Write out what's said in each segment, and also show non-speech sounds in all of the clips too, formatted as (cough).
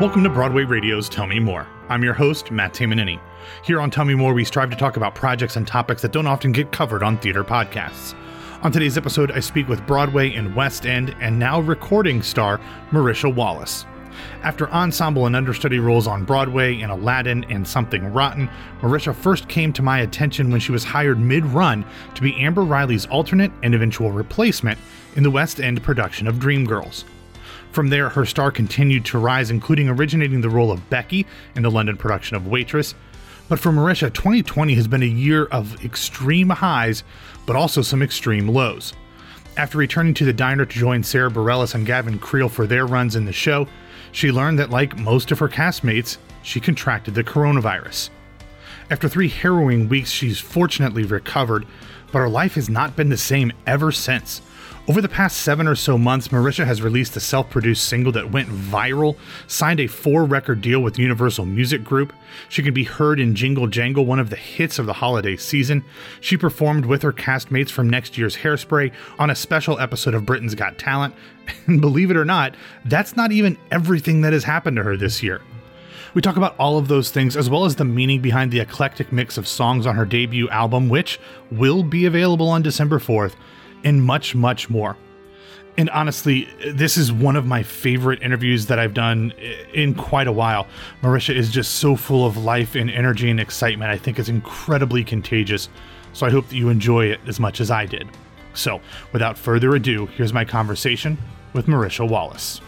Welcome to Broadway Radio's Tell Me More. I'm your host, Matt Tamanini. Here on Tell Me More, we strive to talk about projects and topics that don't often get covered on theater podcasts. On today's episode, I speak with Broadway and West End and now recording star Marisha Wallace. After ensemble and understudy roles on Broadway in Aladdin and Something Rotten, Marisha first came to my attention when she was hired mid run to be Amber Riley's alternate and eventual replacement in the West End production of Dreamgirls. From there, her star continued to rise, including originating the role of Becky in the London production of Waitress. But for Marisha, 2020 has been a year of extreme highs, but also some extreme lows. After returning to the diner to join Sarah Bareilles and Gavin Creel for their runs in the show, she learned that, like most of her castmates, she contracted the coronavirus. After three harrowing weeks, she's fortunately recovered, but her life has not been the same ever since. Over the past seven or so months, Marisha has released a self produced single that went viral, signed a four record deal with Universal Music Group. She can be heard in Jingle Jangle, one of the hits of the holiday season. She performed with her castmates from next year's Hairspray on a special episode of Britain's Got Talent. (laughs) And believe it or not, that's not even everything that has happened to her this year. We talk about all of those things, as well as the meaning behind the eclectic mix of songs on her debut album, which will be available on December 4th and much, much more. And honestly, this is one of my favorite interviews that I've done in quite a while. Marisha is just so full of life and energy and excitement. I think it's incredibly contagious. So I hope that you enjoy it as much as I did. So, without further ado, here's my conversation with Marisha Wallace.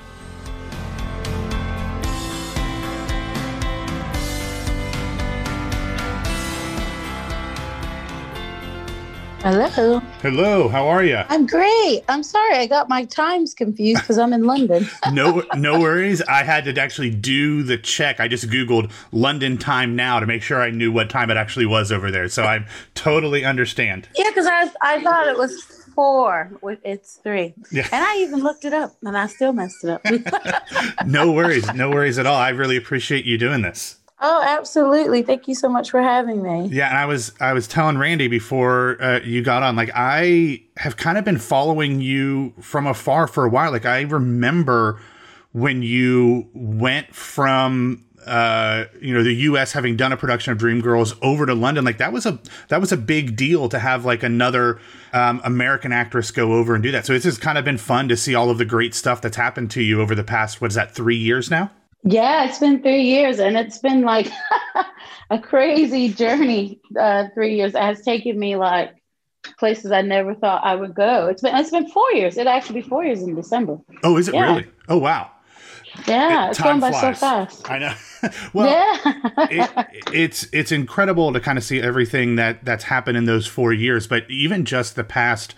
Hello. Hello, how are you? I'm great. I'm sorry I got my times confused because I'm in London. (laughs) no, no worries. I had to actually do the check. I just googled London time now to make sure I knew what time it actually was over there. So I totally understand. Yeah, because I I thought it was four. It's three. Yeah. And I even looked it up, and I still messed it up. (laughs) no worries. No worries at all. I really appreciate you doing this. Oh, absolutely! Thank you so much for having me. Yeah, and I was I was telling Randy before uh, you got on, like I have kind of been following you from afar for a while. Like I remember when you went from uh, you know the U.S. having done a production of Dreamgirls over to London, like that was a that was a big deal to have like another um, American actress go over and do that. So it's just kind of been fun to see all of the great stuff that's happened to you over the past what is that three years now? Yeah, it's been three years and it's been like (laughs) a crazy journey. Uh, three years. It has taken me like places I never thought I would go. It's been it's been four years. It actually be four years in December. Oh, is it yeah. really? Oh wow. Yeah, it, it's going by so fast. I know. (laughs) well, yeah. it, it's it's incredible to kind of see everything that that's happened in those four years. But even just the past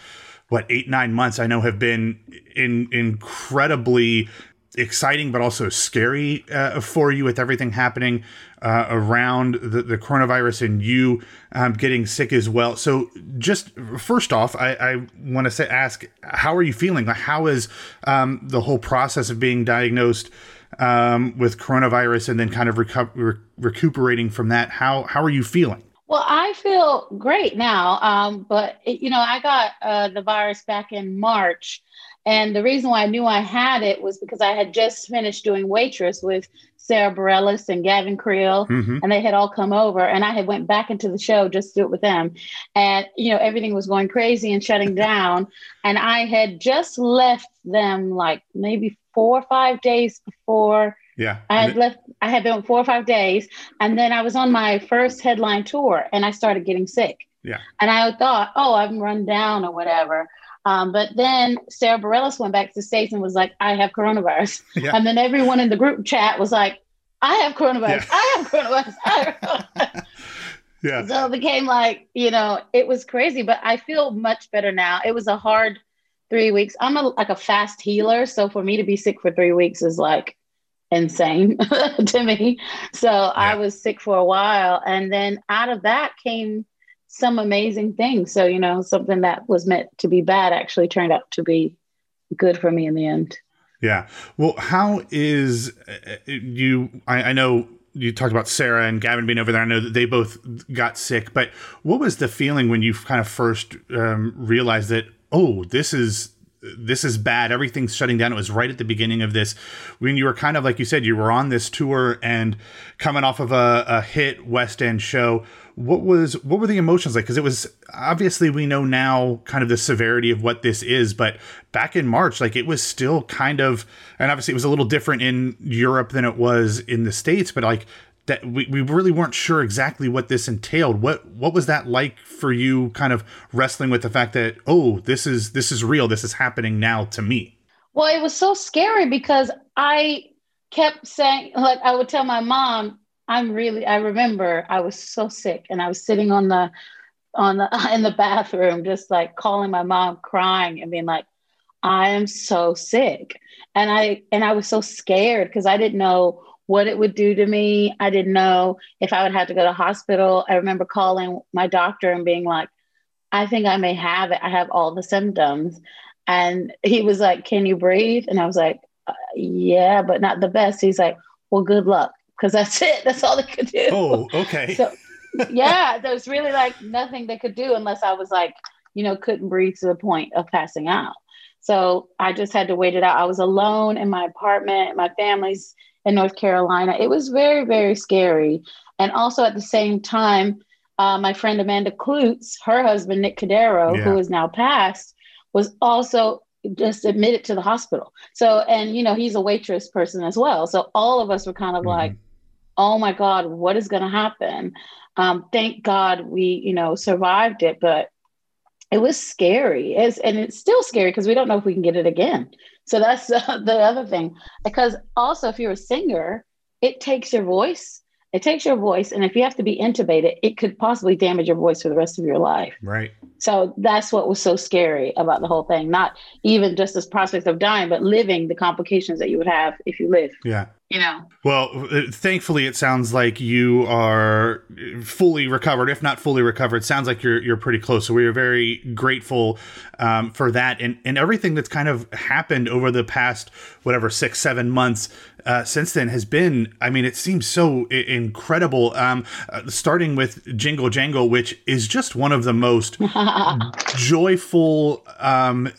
what eight nine months, I know have been in incredibly exciting but also scary uh, for you with everything happening uh, around the, the, coronavirus and you um, getting sick as well. So, just first off, I, I want to say, ask, how are you feeling? How is um, the whole process of being diagnosed um, with coronavirus and then kind of recu- re- recuperating from that? How how are you feeling? Well, I feel great now, um, but it, you know, I got uh, the virus back in March. And the reason why I knew I had it was because I had just finished doing waitress with Sarah Bareilles and Gavin Creel, mm-hmm. and they had all come over, and I had went back into the show just to do it with them, and you know everything was going crazy and shutting (laughs) down, and I had just left them like maybe four or five days before. Yeah, I had left. I had been four or five days, and then I was on my first headline tour, and I started getting sick. Yeah, and I thought, oh, I'm run down or whatever. Um, but then Sarah Bareilles went back to the States and was like, I have coronavirus. (laughs) Yeah. And then everyone in the group chat was like, I have coronavirus. Yeah. I have coronavirus. I have coronavirus. (laughs) yeah. So it became like, you know, it was crazy, but I feel much better now. It was a hard three weeks. I'm a, like a fast healer. So for me to be sick for three weeks is like insane (laughs) to me. So yeah. I was sick for a while. And then out of that came some amazing things. So, you know, something that was meant to be bad actually turned out to be good for me in the end. Yeah. Well, how is uh, you? I, I know you talked about Sarah and Gavin being over there. I know that they both got sick, but what was the feeling when you kind of first um, realized that, oh, this is this is bad. Everything's shutting down. It was right at the beginning of this when you were kind of like you said, you were on this tour and coming off of a, a hit West End show. What was what were the emotions like? Because it was obviously we know now kind of the severity of what this is, but back in March, like it was still kind of, and obviously it was a little different in Europe than it was in the states, but like that we, we really weren't sure exactly what this entailed. What what was that like for you kind of wrestling with the fact that oh this is this is real, this is happening now to me? Well, it was so scary because I kept saying like I would tell my mom, I'm really I remember I was so sick and I was sitting on the on the (laughs) in the bathroom just like calling my mom crying and being like I am so sick. And I and I was so scared because I didn't know what it would do to me. I didn't know if I would have to go to hospital. I remember calling my doctor and being like, I think I may have it. I have all the symptoms. And he was like, Can you breathe? And I was like, uh, Yeah, but not the best. He's like, Well, good luck. Because that's it. That's all they could do. Oh, (laughs) okay. So, yeah, there was really like nothing they could do unless I was like, you know, couldn't breathe to the point of passing out. So I just had to wait it out. I was alone in my apartment. My family's in North Carolina. It was very, very scary. And also at the same time, uh, my friend Amanda Kloots, her husband Nick Cordero, yeah. who is now passed, was also just admitted to the hospital. So, and you know, he's a waitress person as well. So all of us were kind of mm-hmm. like, oh my God, what is going to happen? Um, thank God we, you know, survived it, but it was scary. It's, and it's still scary because we don't know if we can get it again. So that's (laughs) uh, the other thing. Because also, if you're a singer, it takes your voice. It takes your voice, and if you have to be intubated, it could possibly damage your voice for the rest of your life. Right. So that's what was so scary about the whole thing. Not even just this prospect of dying, but living the complications that you would have if you live. Yeah you know. Well, uh, thankfully, it sounds like you are fully recovered. If not fully recovered, sounds like you're you're pretty close. So we are very grateful um, for that and and everything that's kind of happened over the past whatever six seven months uh, since then has been. I mean, it seems so I- incredible. Um, uh, starting with Jingle Jangle, which is just one of the most (laughs) joyful. Um,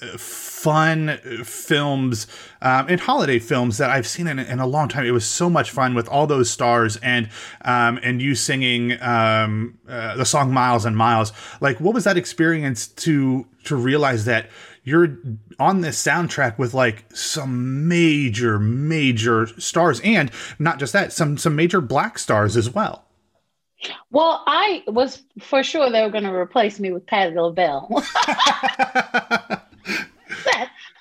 fun films um, and holiday films that I've seen in, in, a long time. It was so much fun with all those stars and um, and you singing um, uh, the song "Miles and Miles." Like, what was that experience to to realize that you're on this soundtrack with like some major major stars and not just that, some some major black stars as well. Well, I was for sure they were going to replace me with Patti LaBelle. (laughs)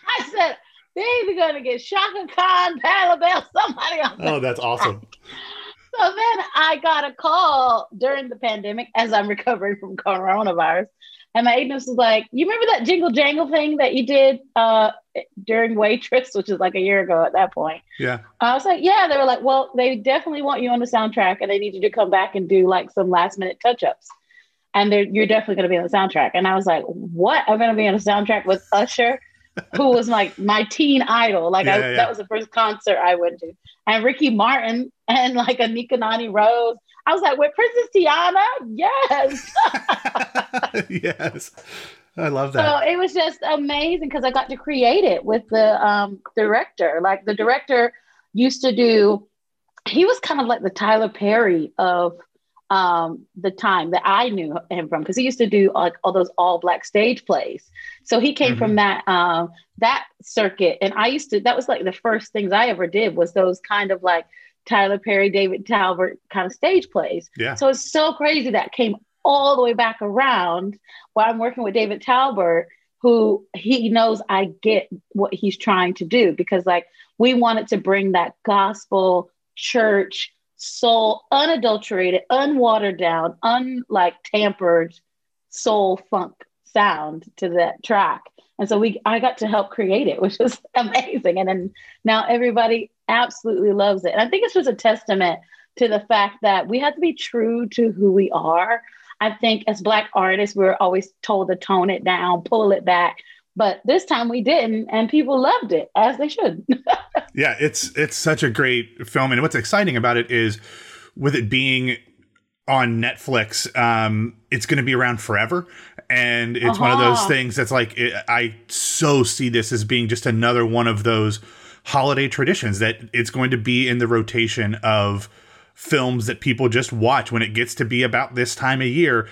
I said, they're either going to get Chaka Khan, Patti LaBelle, somebody on Oh, that's awesome. So then I got a call during the pandemic as I'm (laughs) recovering from coronavirus. And my agent was like, You remember that jingle jangle thing that you did uh, during Waitress, which is like a year ago at that point? Yeah. I was like, Yeah. They were like, Well, they definitely want you on the soundtrack and they need you to come back and do like some last minute touch ups. And you're definitely going to be on the soundtrack. And I was like, What? I'm going to be on a soundtrack with Usher? Who was like my teen idol. Like yeah, I, yeah. that was the first concert I went to. And Ricky Martin and like Anika Noni Rose. I was like, with Princess Tiana? Yes. (laughs) yes. I love that. So it was just amazing because I got to create it with the um, director. Like the director used to do, he was kind of like the Tyler Perry of um, the time that I knew him from because he used to do like all those all black stage plays. So he came mm-hmm. from that um, that circuit, and I used to. That was like the first things I ever did was those kind of like Tyler Perry, David Talbert kind of stage plays. Yeah. So it's so crazy that came all the way back around while I'm working with David Talbert, who he knows I get what he's trying to do because like we wanted to bring that gospel church soul, unadulterated, unwatered down, unlike tampered soul funk sound to that track. And so we I got to help create it, (laughs) which was amazing. And then now everybody absolutely loves it. And I think it's just a testament to the fact that we have to be true to who we are. I think as black artists, we're always told to tone it down, pull it back. But this time we didn't, and people loved it as they should. (laughs) yeah, it's it's such a great film, and what's exciting about it is with it being on Netflix. Um, it's going to be around forever, and it's uh-huh. one of those uh-huh. things that's like it, I so see this as being just another one of those holiday traditions that it's going to be in the rotation of films that people just watch when it gets to be about this time of year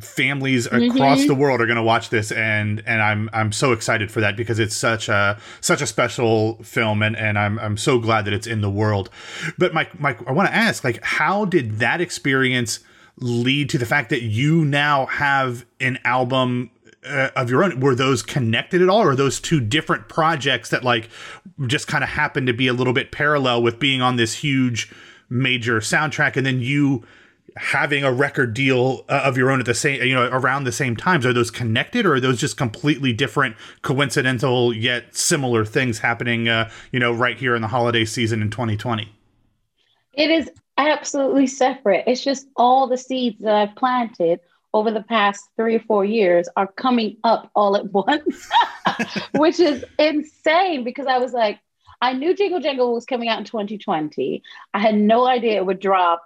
families mm-hmm. across the world are going to watch this and and I'm I'm so excited for that because it's such a such a special film and and I'm I'm so glad that it's in the world. But Mike Mike I want to ask like how did that experience lead to the fact that you now have an album uh, of your own were those connected at all or are those two different projects that like just kind of happened to be a little bit parallel with being on this huge major soundtrack and then you having a record deal uh, of your own at the same you know around the same times are those connected or are those just completely different coincidental yet similar things happening uh, you know right here in the holiday season in 2020 it is absolutely separate. It's just all the seeds that i've planted over the past three or four years are coming up all at (laughs) once (laughs) which is insane because i was like i knew jingle jangle was coming out in 2020 i had no idea it would drop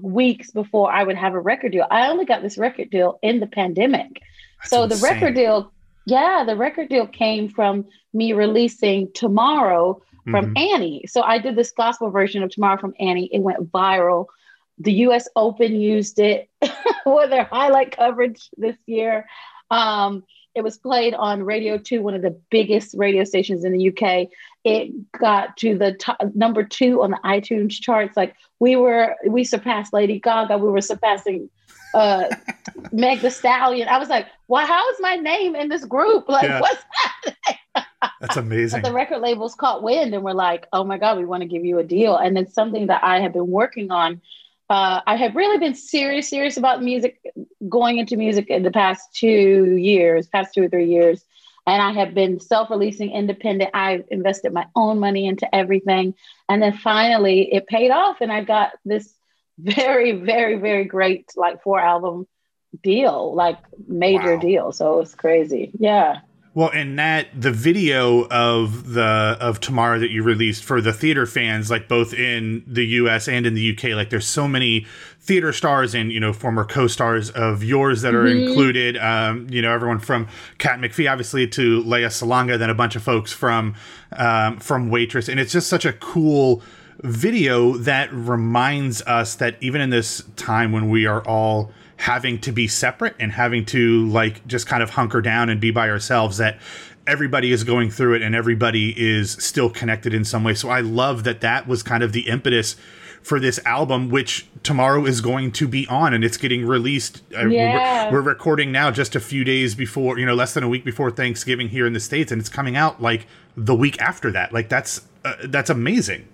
weeks before I would have a record deal. I only got this record deal in the pandemic. That's so insane. the record deal, yeah, the record deal came from me releasing Tomorrow from mm-hmm. Annie. So I did this gospel version of Tomorrow from Annie. It went viral. The US Open used it (laughs) for their highlight coverage this year. Um, it was played on Radio 2, one of the biggest radio stations in the UK. It got to the top, number two on the iTunes charts. Like we were, we surpassed Lady Gaga. We were surpassing uh, (laughs) Megan Thee Stallion. I was like, well, how is my name in this group? (laughs) Like, yeah. what's happening? (laughs) That's amazing. the record labels caught wind and were like, oh my God, we want to give you a deal. And it's something that I have been working on uh, I have really been serious, serious about music, going into music in the past two years, past two or three years. And I have been self releasing, independent. I've invested my own money into everything. And then finally it paid off. And I got this (laughs) very, very, very great, like four album deal, like major wow. deal. So it was crazy. Yeah. Well, and that the video of the of tomorrow that you released for the theater fans, like both in the U.S. and in the U.K., like there's so many theater stars and you know former co-stars of yours that are mm-hmm. included. Um, you know, everyone from Kat McPhee, obviously, to Lea Salonga, then a bunch of folks from um, from Waitress, and it's just such a cool video that reminds us that even in this time when we are all having to be separate and having to like just kind of hunker down and be by ourselves that everybody is going through it and everybody is still connected in some way. So I love that that was kind of the impetus for this album, which tomorrow is going to be on and it's getting released. Uh, yeah. We're, we're, recording now just a few days before, you know, less than a week before Thanksgiving here in the States. And it's coming out like the week after that. Like that's, uh, that's amazing.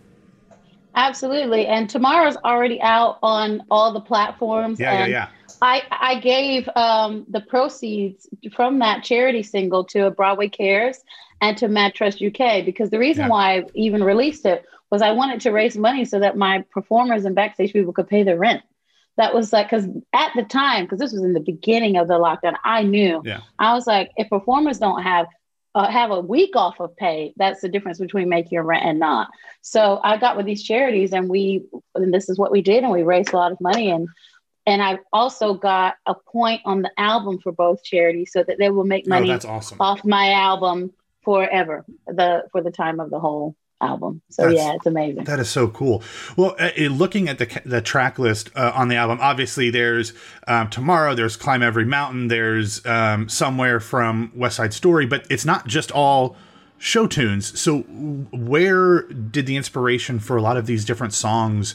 Absolutely. And tomorrow's already out on all the platforms. Yeah, and yeah, yeah I, I gave um, the proceeds from that charity single to Broadway Cares and to Mad Trust UK because the reason yeah. why I even released it was I wanted to raise money so that my performers and backstage people could pay their rent. That was like, because at the time, because this was in the beginning of the lockdown, I knew. Yeah. I was like, if performers don't have uh, have a week off of pay, that's the difference between making your rent and not. So I got with these charities, and we, and this is what we did, and we raised a lot of money, and and I've also got a point on the album for both charities so that they will make oh, money oh, that's awesome. off my album forever, the for the time of the whole album. So that's, yeah, it's amazing. That is so cool. Well, uh, looking at the the track list uh, on the album, obviously there's um, Tomorrow, there's Climb Every Mountain, there's um, Somewhere from West Side Story, but it's not just all show tunes. So where did the inspiration for a lot of these different songs?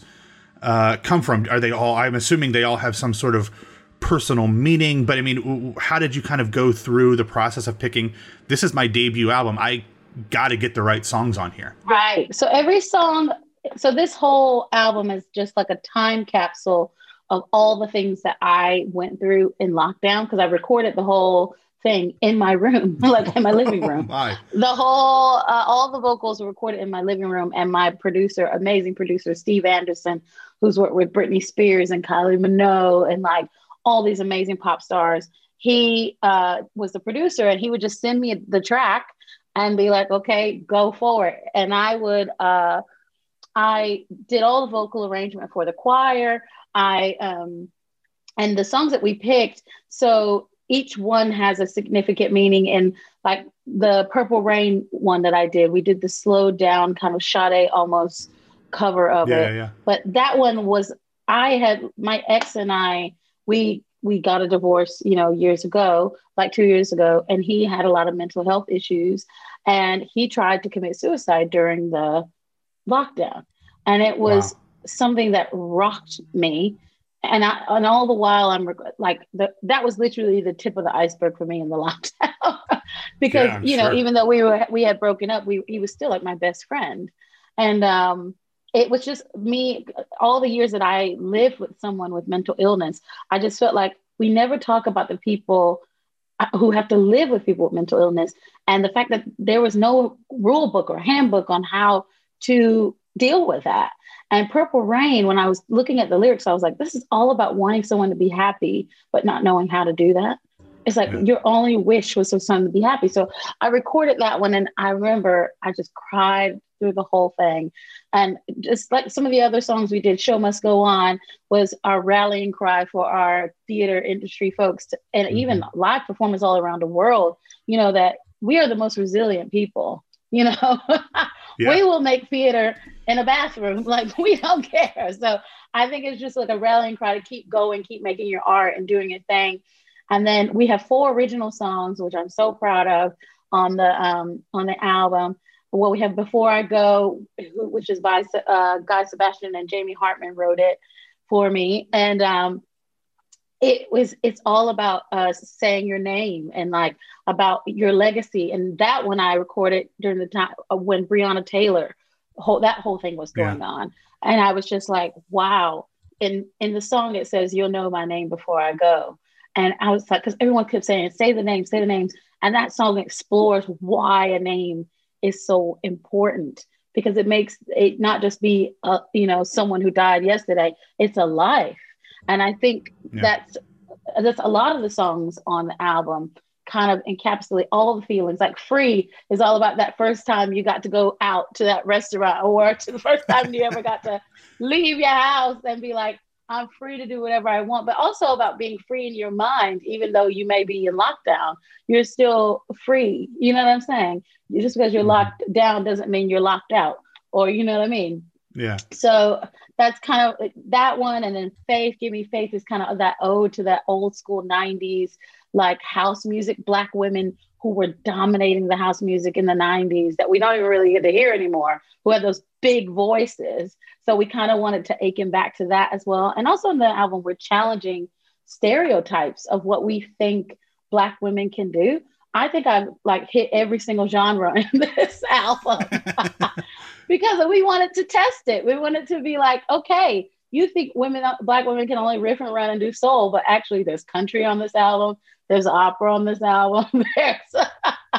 Uh, come from? Are they all? I'm assuming they all have some sort of personal meaning. But I mean, how did you kind of go through the process of picking? This is my debut album. I got to get the right songs on here. Right. So every song. So this whole album is just like a time capsule of all the things that I went through in lockdown because I recorded the whole thing in my room, (laughs) like in my living room. my. The whole, uh, all the vocals were recorded in my living room, and my producer, amazing producer Steve Anderson, who's worked with Britney Spears and Kylie Minogue and like all these amazing pop stars. He uh, was the producer, and he would just send me the track and be like, "Okay, go for it." And I would, uh, I did all the vocal arrangement for the choir. I um, and the songs that we picked. So each one has a significant meaning. And like the Purple Rain one that I did, we did the slowed down kind of Sade almost cover of Yeah, it. yeah. But that one was I had my ex and I we we got a divorce, you know, years ago, like two years ago, and he had a lot of mental health issues, and he tried to commit suicide during the lockdown, and it was Wow. something that rocked me. And I, and all the while, I'm like, the, that was literally the tip of the iceberg for me in the (laughs) lockdown, (laughs) because Yeah, you know, even though we were we had broken up, we he was still like my best friend, and um, it was just me. All the years that I lived with someone with mental illness, I just felt like we never talk about the people uh, who have to live with people with mental illness, and the fact that there was no rule book or handbook on how to deal with that. And Purple Rain, when I was looking at the lyrics, I was like, this is all about wanting someone to be happy, but not knowing how to do that. It's like Yeah. your only wish was for someone to be happy. So I recorded that one and I remember I just cried through the whole thing. And just like some of the other songs we did, Show Must Go On was our rallying cry for our theater industry folks to, and mm-hmm. even live performers all around the world, you know, that we are the most resilient people, you know. (laughs) Yeah. We will make theater in a bathroom. (laughs) Like we don't care. So I think it's just like a rallying cry to keep going, keep making your art and doing your thing. And then we have four original songs, which I'm so proud of on the um, on the album. What we have Before I Go, which is by uh, Guy Sebastian and Jamie Hartman wrote it for me, and um, it was it's all about uh, saying your name and like about your legacy. And that one I recorded during the time uh, when Breonna Taylor, whole that whole thing was going on, and I was just like, wow. In in the song it says, "You'll know my name before I go." And I was like, because everyone kept saying, say the name, say the names. And that song explores why a name is so important because it makes it not just be, a, you know, someone who died yesterday, it's a life. And I think Yeah. that's, that's a lot of the songs on the album kind of encapsulate all the feelings. Like Free is all about that first time you got to go out to that restaurant or (laughs) to the first time you ever got to leave your house and be like, I'm free to do whatever I want, but also about being free in your mind, even though you may be in lockdown, you're still free. You know what I'm saying? Just because you're Mhm. locked down doesn't mean you're locked out, or you know what I mean? Yeah. So that's kind of that one. And then Faith, Give Me Faith is kind of that ode to that old school 90s, like house music, Black women who were dominating the house music in the 90s that we don't even really get to hear anymore, who had those big voices. So we kind of wanted to ache him back to that as well. And also in the album, we're challenging stereotypes of what we think Black women can do. I think I've like hit every single genre in (laughs) this album (laughs) because we wanted to test it. We wanted to be like, okay, you think women, black women can only riff and run and do soul, but actually there's country on this album. There's opera on this album. (laughs) There's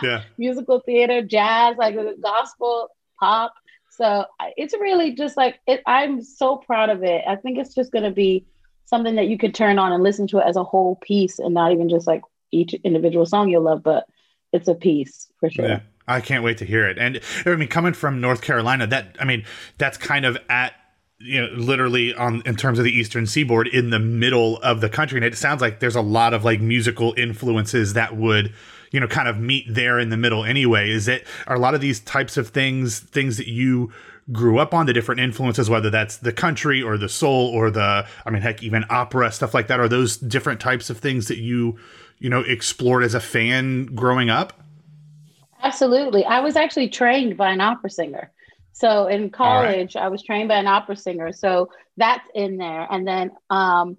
Yeah. musical theater, jazz, like uh, gospel, pop. So it's really just like, it, I'm so proud of it. I think it's just going to be something that you could turn on and listen to it as a whole piece and not even just like each individual song you'll love, but it's a piece for sure. Yeah. I can't wait to hear it. And I mean, coming from North Carolina, that I mean, that's kind of at you know, literally on in terms of the Eastern Seaboard in the middle of the country, and it sounds like there's a lot of like musical influences that would you know kind of meet there in the middle. Anyway, is it are a lot of these types of things things that you grew up on the different influences whether that's the country or the soul or the i mean heck even opera stuff like that are those different types of things that you you know explored as a fan growing up Absolutely. I was actually trained by an opera singer. So in All right. college, I was trained by an opera singer. So that's in there. And then um,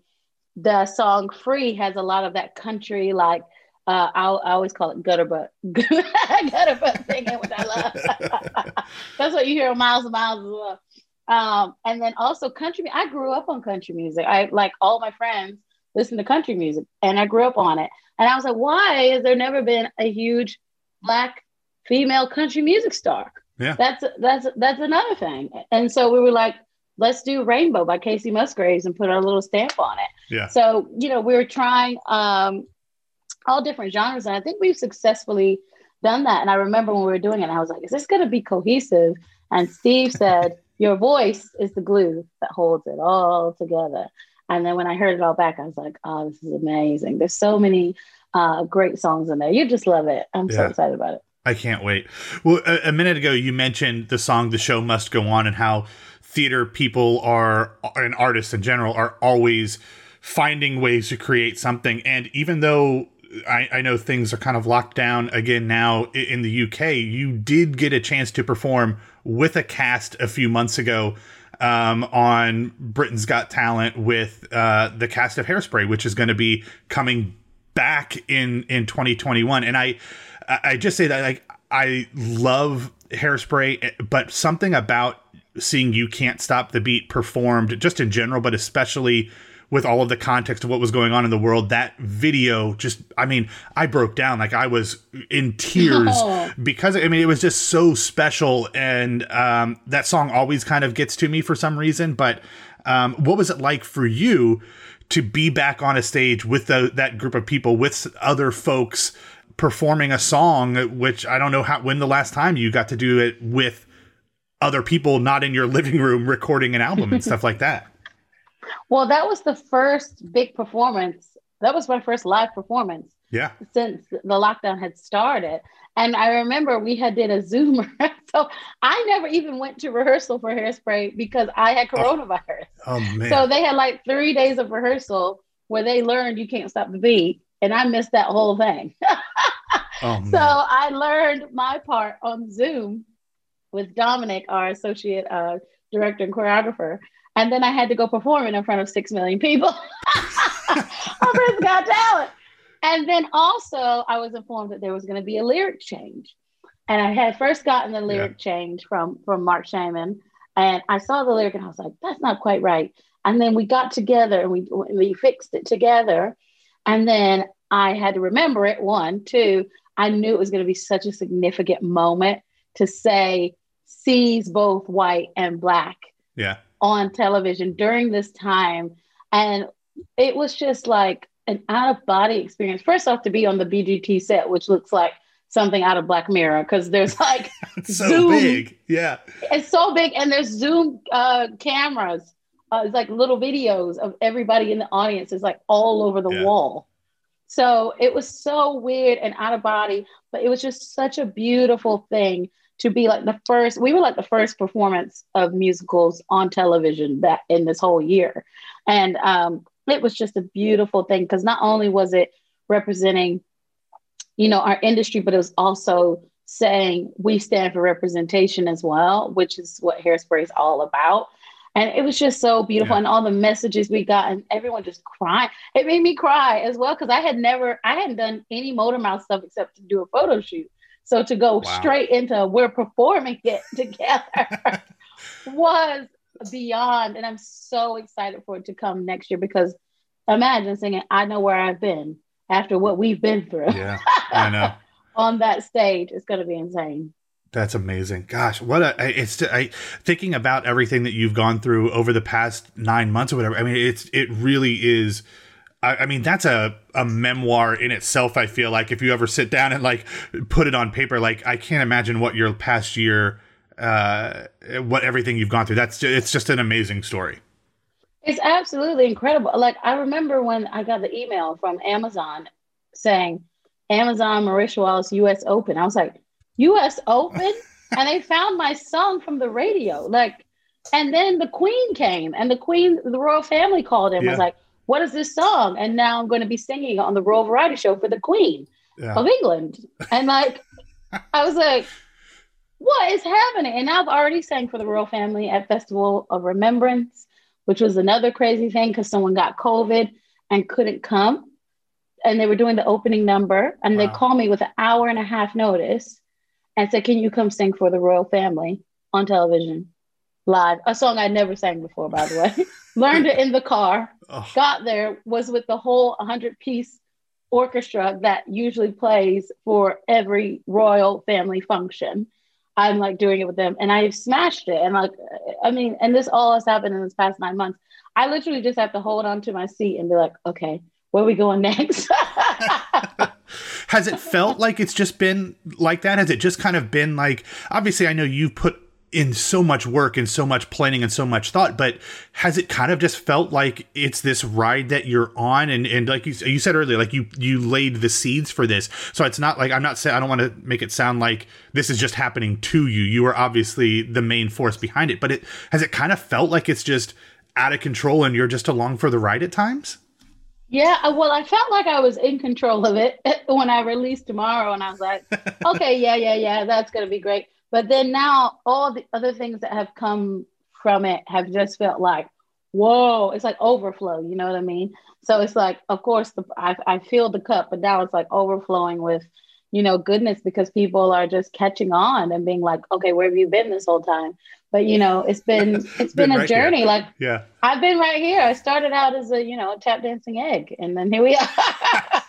the song Free has a lot of that country, like, uh, I, I always call it gutter butt. (laughs) gutter butt singing, which I love. (laughs) that's what you hear on Miles and Miles as well. Um, and then also country. I grew up on country music. I like all my friends listen to country music, and I grew up on it. And I was like, why has there never been a huge black female country music star? Yeah. That's that's that's another thing. And so we were like, let's do Rainbow by Kacey Musgraves and put our little stamp on it. yeah So, you know, we were trying um, all different genres, and I think we've successfully done that. And I remember when we were doing it, I was like, is this going to be cohesive? And Steve said, (laughs) your voice is the glue that holds it all together. And then when I heard it all back, I was like, oh, this is amazing. There's so many uh, great songs in there. You just love it. I'm yeah. so excited about it. I can't wait. Well, a, a, minute ago, you mentioned the song The Show Must Go On and how theater people are, and artists in general, are always finding ways to create something. And even though I, I know things are kind of locked down again now in the UK, you did get a chance to perform with a cast a few months ago um, on Britain's Got Talent with uh, the cast of Hairspray, which is going to be coming back in in 2021. And I I just say that like I love Hairspray, but something about seeing You Can't Stop the Beat performed just in general, but especially with all of the context of what was going on in the world, that video just, I mean, I broke down. Like I was in tears oh. because, I mean, it was just so special. And um, that song always kind of gets to me for some reason. But um, what was it like for you to be back on a stage with the, that group of people, with other folks performing a song, which I don't know how, when the last time you got to do it with other people, not in your living room recording an album and stuff like that? (laughs) Well, that was the first big performance. That was my first live performance. Yeah. Since the lockdown had started. And I remember we had did a Zoom. (laughs) so I never even went to rehearsal for Hairspray because I had oh. coronavirus. Oh, oh man. So they had like three days of rehearsal where they learned you can't stop the beat. And I missed that whole thing. (laughs) oh, so I learned my part on Zoom with Dominic, our associate uh, director and choreographer. And then I had to go perform it in front of six million people. I've got talent. And then also I was informed that there was going to be a lyric change. And I had first gotten the lyric yeah. change from from Marc Shaiman. And I saw the lyric and I was like, that's not quite right. And then we got together and we we fixed it together. And then I had to remember it. One, two, I knew it was going to be such a significant moment to say sees both white and black. Yeah on television during this time. And it was just like an out of body experience. First off, to be on the BGT set, which looks like something out of Black Mirror, because there's (laughs) like so Zoom. big. Yeah. It's so big. And there's Zoom uh, cameras. Uh, it's like little videos of everybody in the audience is like all over the yeah. wall. So it was so weird and out of body, but it was just such a beautiful thing to be like the first we were like the first performance of musicals on television that in this whole year. And um, it was just a beautiful thing because not only was it representing you know our industry but it was also saying we stand for representation as well which is what hairspray is all about and it was just so beautiful yeah. and all the messages we got and everyone just crying it made me cry as well because i had never i hadn't done any motor mouth stuff except to do a photo shoot so to go wow. straight into we're performing (laughs) it together (laughs) was beyond. And I'm so excited for it to come next year because imagine singing I Know Where I've Been after what we've been through. Yeah, I know. (laughs) On that stage, it's going to be insane. That's amazing. Gosh, what a it's I thinking about everything that you've gone through over the past 9 months or whatever. I mean, it's it really is I, I mean, that's a, a memoir in itself. I feel like if you ever sit down and like put it on paper, like I can't imagine what your past year, uh, what everything you've gone through. That's just, it's just an amazing story. It's absolutely incredible. Like I remember when I got the email from Amazon saying Amazon Marisha Wallace U.S. Open. I was like, U.S. Open, and they found my song from the radio. Like, and then the Queen came, and the Queen, the royal family called him. Yeah. Was like, what is this song? And now I'm going to be singing on the Royal Variety Show for the Queen yeah. of England. And like, I was like, what is happening? And I've already sang for the royal family at Festival of Remembrance, which was another crazy thing because someone got COVID and couldn't come. And they were doing the opening number, and wow. they called me with an hour and a half notice and said, Can you come sing for the royal family on television live? A song I'd never sang before, by the way. (laughs) Learned it in the car oh. got there was with the whole 100 piece orchestra that usually plays for every royal family function. I'm like doing it with them and I've smashed it. And like, I mean, and this all has happened in this past nine months. I literally just have to hold on to my seat and be like, okay, where are we going next? (laughs) (laughs) Has it felt like it's just been like that? Has it just kind of been like, obviously, I know you've put in so much work and so much planning and so much thought but has it kind of just felt like it's this ride that you're on? And and like you, you said earlier like you you laid the seeds for this. So it's not like i'm not saying i don't want to make it sound like this is just happening to you. You are obviously the main force behind it but it has it kind of felt like it's just out of control and you're just along for the ride at times yeah, well, I felt like I was in control of it (laughs) when I released tomorrow, and I was like, (laughs) okay, yeah, yeah, yeah, that's gonna be great. But then now all the other things that have come from it have just felt like, whoa, it's like overflow. You know what I mean? So it's like, of course, the, I, I feel the cup, but now it's like overflowing with, you know, goodness because people are just catching on and being like, okay, where have you been this whole time? But you know, it's been it's been, been a right journey. Here. Like, yeah, I've been right here. I started out as a you know tap dancing egg, and then here we are. (laughs)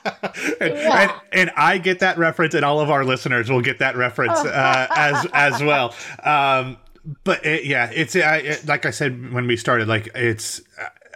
and, yeah. and, and, I get that reference, and all of our listeners will get that reference uh, as as well. Um, but it, yeah, it's I, it, like I said when we started. Like it's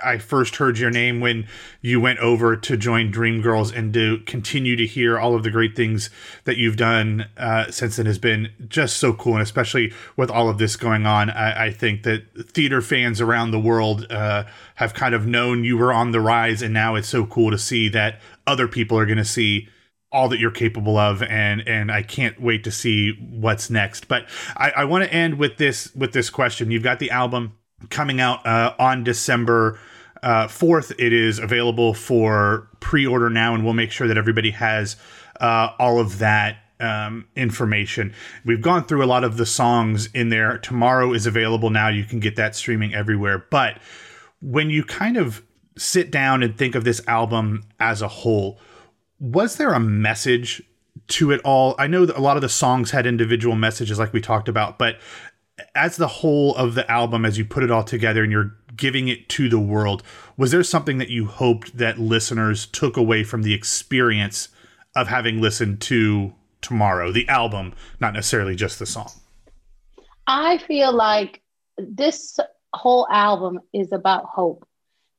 I first heard your name when you went over to join Dreamgirls and to continue to hear all of the great things that you've done uh, since it has been just so cool. And especially with all of this going on, I, I think that theater fans around the world uh, have kind of known you were on the rise. And now it's so cool to see that other people are going to see all that you're capable of and and I can't wait to see what's next. But I, I want to end with this with this question. You've got the album coming out uh, on December uh, 4th. It is available for pre order now, and we'll make sure that everybody has uh, all of that um, information. We've gone through a lot of the songs in there. Tomorrow is available now. You can get that streaming everywhere. But when you kind of sit down and think of this album as a whole, was there a message to it all? I know that a lot of the songs had individual messages, like we talked about, but as the whole of the album, as you put it all together and you're giving it to the world, was there something that you hoped that listeners took away from the experience of having listened to Tomorrow, the album, not necessarily just the song? I feel like this whole album is about hope.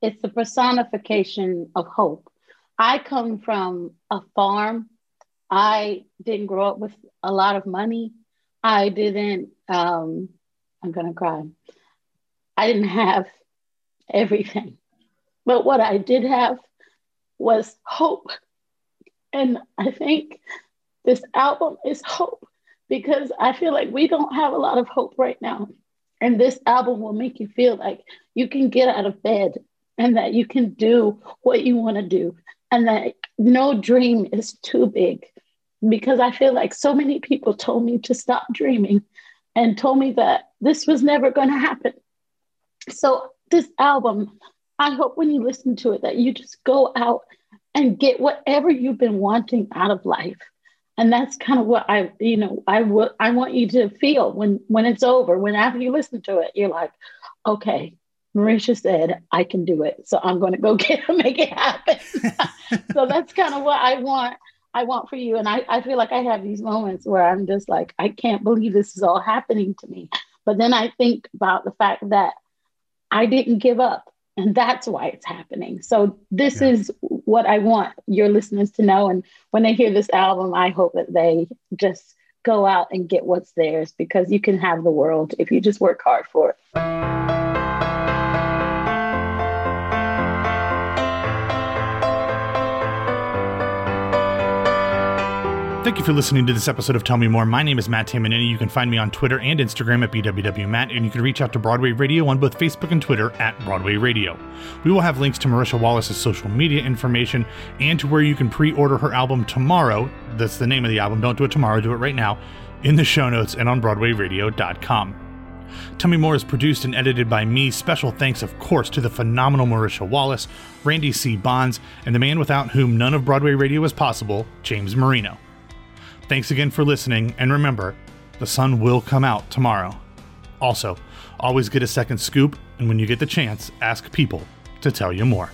It's the personification of hope. I come from a farm. I didn't grow up with a lot of money. I didn't, um, I'm going to cry. I didn't have everything. But what I did have was hope. And I think this album is hope because I feel like we don't have a lot of hope right now. And this album will make you feel like you can get out of bed and that you can do what you want to do and that no dream is too big. Because I feel like so many people told me to stop dreaming and told me that this was never going to happen. So, this album, I hope when you listen to it that you just go out and get whatever you've been wanting out of life. And that's kind of what I, you know, I would I want you to feel when when it's over, when after you listen to it, you're like, okay, Marisha said I can do it. So I'm going to go (laughs) get make it happen. (laughs) so that's kind of what I want. I want for you. And I, I feel like I have these moments where I'm just like, I can't believe this is all happening to me. But then I think about the fact that I didn't give up. And that's why it's happening. So this yeah. is what I want your listeners to know. And when they hear this album, I hope that they just go out and get what's theirs because you can have the world if you just work hard for it. Thank you for listening to this episode of Tell Me More. My name is Matt Tamanini. You can find me on Twitter and Instagram at BWWMatt, and you can reach out to Broadway Radio on both Facebook and Twitter at Broadway Radio. We will have links to Marisha Wallace's social media information and to where you can pre order her album tomorrow. That's the name of the album. Don't do it tomorrow, do it right now in the show notes and on BroadwayRadio.com. Tell Me More is produced and edited by me. Special thanks, of course, to the phenomenal Marisha Wallace, Randy C. Bonds, and the man without whom none of Broadway Radio is possible, James Marino. Thanks again for listening, and remember, the sun will come out tomorrow. Also, always get a second scoop, and when you get the chance, ask people to tell you more.